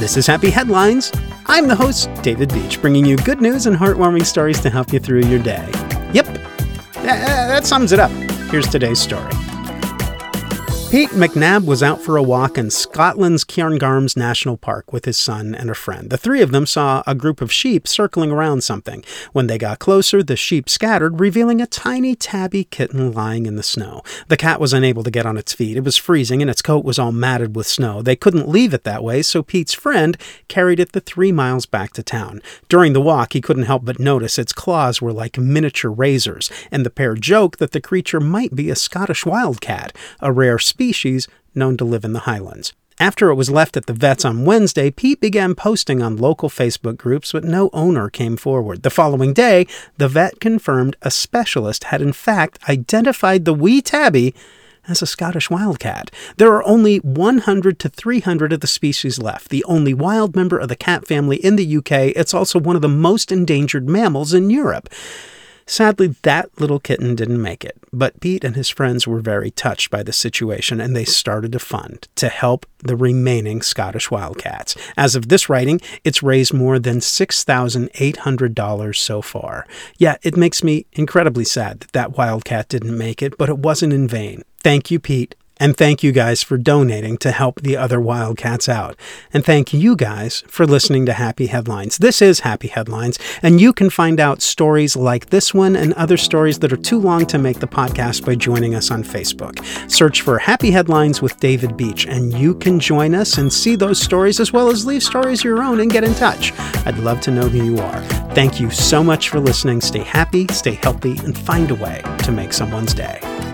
This is Happy Headlines. I'm the host, David Beach, bringing you good news and heartwarming stories to help you through your day. Yep, that sums it up. Here's today's story. Pete McNabb was out for a walk in Scotland's Cairngorms National Park with his son and a friend. The three of them saw a group of sheep circling around something. When they got closer, the sheep scattered, revealing a tiny tabby kitten lying in the snow. The cat was unable to get on its feet. It was freezing and its coat was all matted with snow. They couldn't leave it that way, so Pete's friend carried it the three miles back to town. During the walk, he couldn't help but notice its claws were like miniature razors, and the pair joked that the creature might be a Scottish wildcat, a rare species species known to live in the highlands. After it was left at the vet's on Wednesday, Pete began posting on local Facebook groups, but no owner came forward. The following day, the vet confirmed a specialist had in fact identified the wee tabby as a Scottish wildcat. There are only 100 to 300 of the species left, the only wild member of the cat family in the UK. It's also one of the most endangered mammals in Europe. Sadly, that little kitten didn't make it, but Pete and his friends were very touched by the situation and they started a fund to help the remaining Scottish Wildcats. As of this writing, it's raised more than $6,800 so far. Yeah, it makes me incredibly sad that that Wildcat didn't make it, but it wasn't in vain. Thank you, Pete, and thank you guys for donating to help the other Wildcats out. And thank you guys for listening to Happy Headlines. This is Happy Headlines, and you can find out stories like this one and other stories that are too long to make the podcast by joining us on Facebook. Search for Happy Headlines with David Beach, and you can join us and see those stories as well as leave stories your own and get in touch. I'd love to know who you are. Thank you so much for listening. Stay happy, stay healthy, and find a way to make someone's day.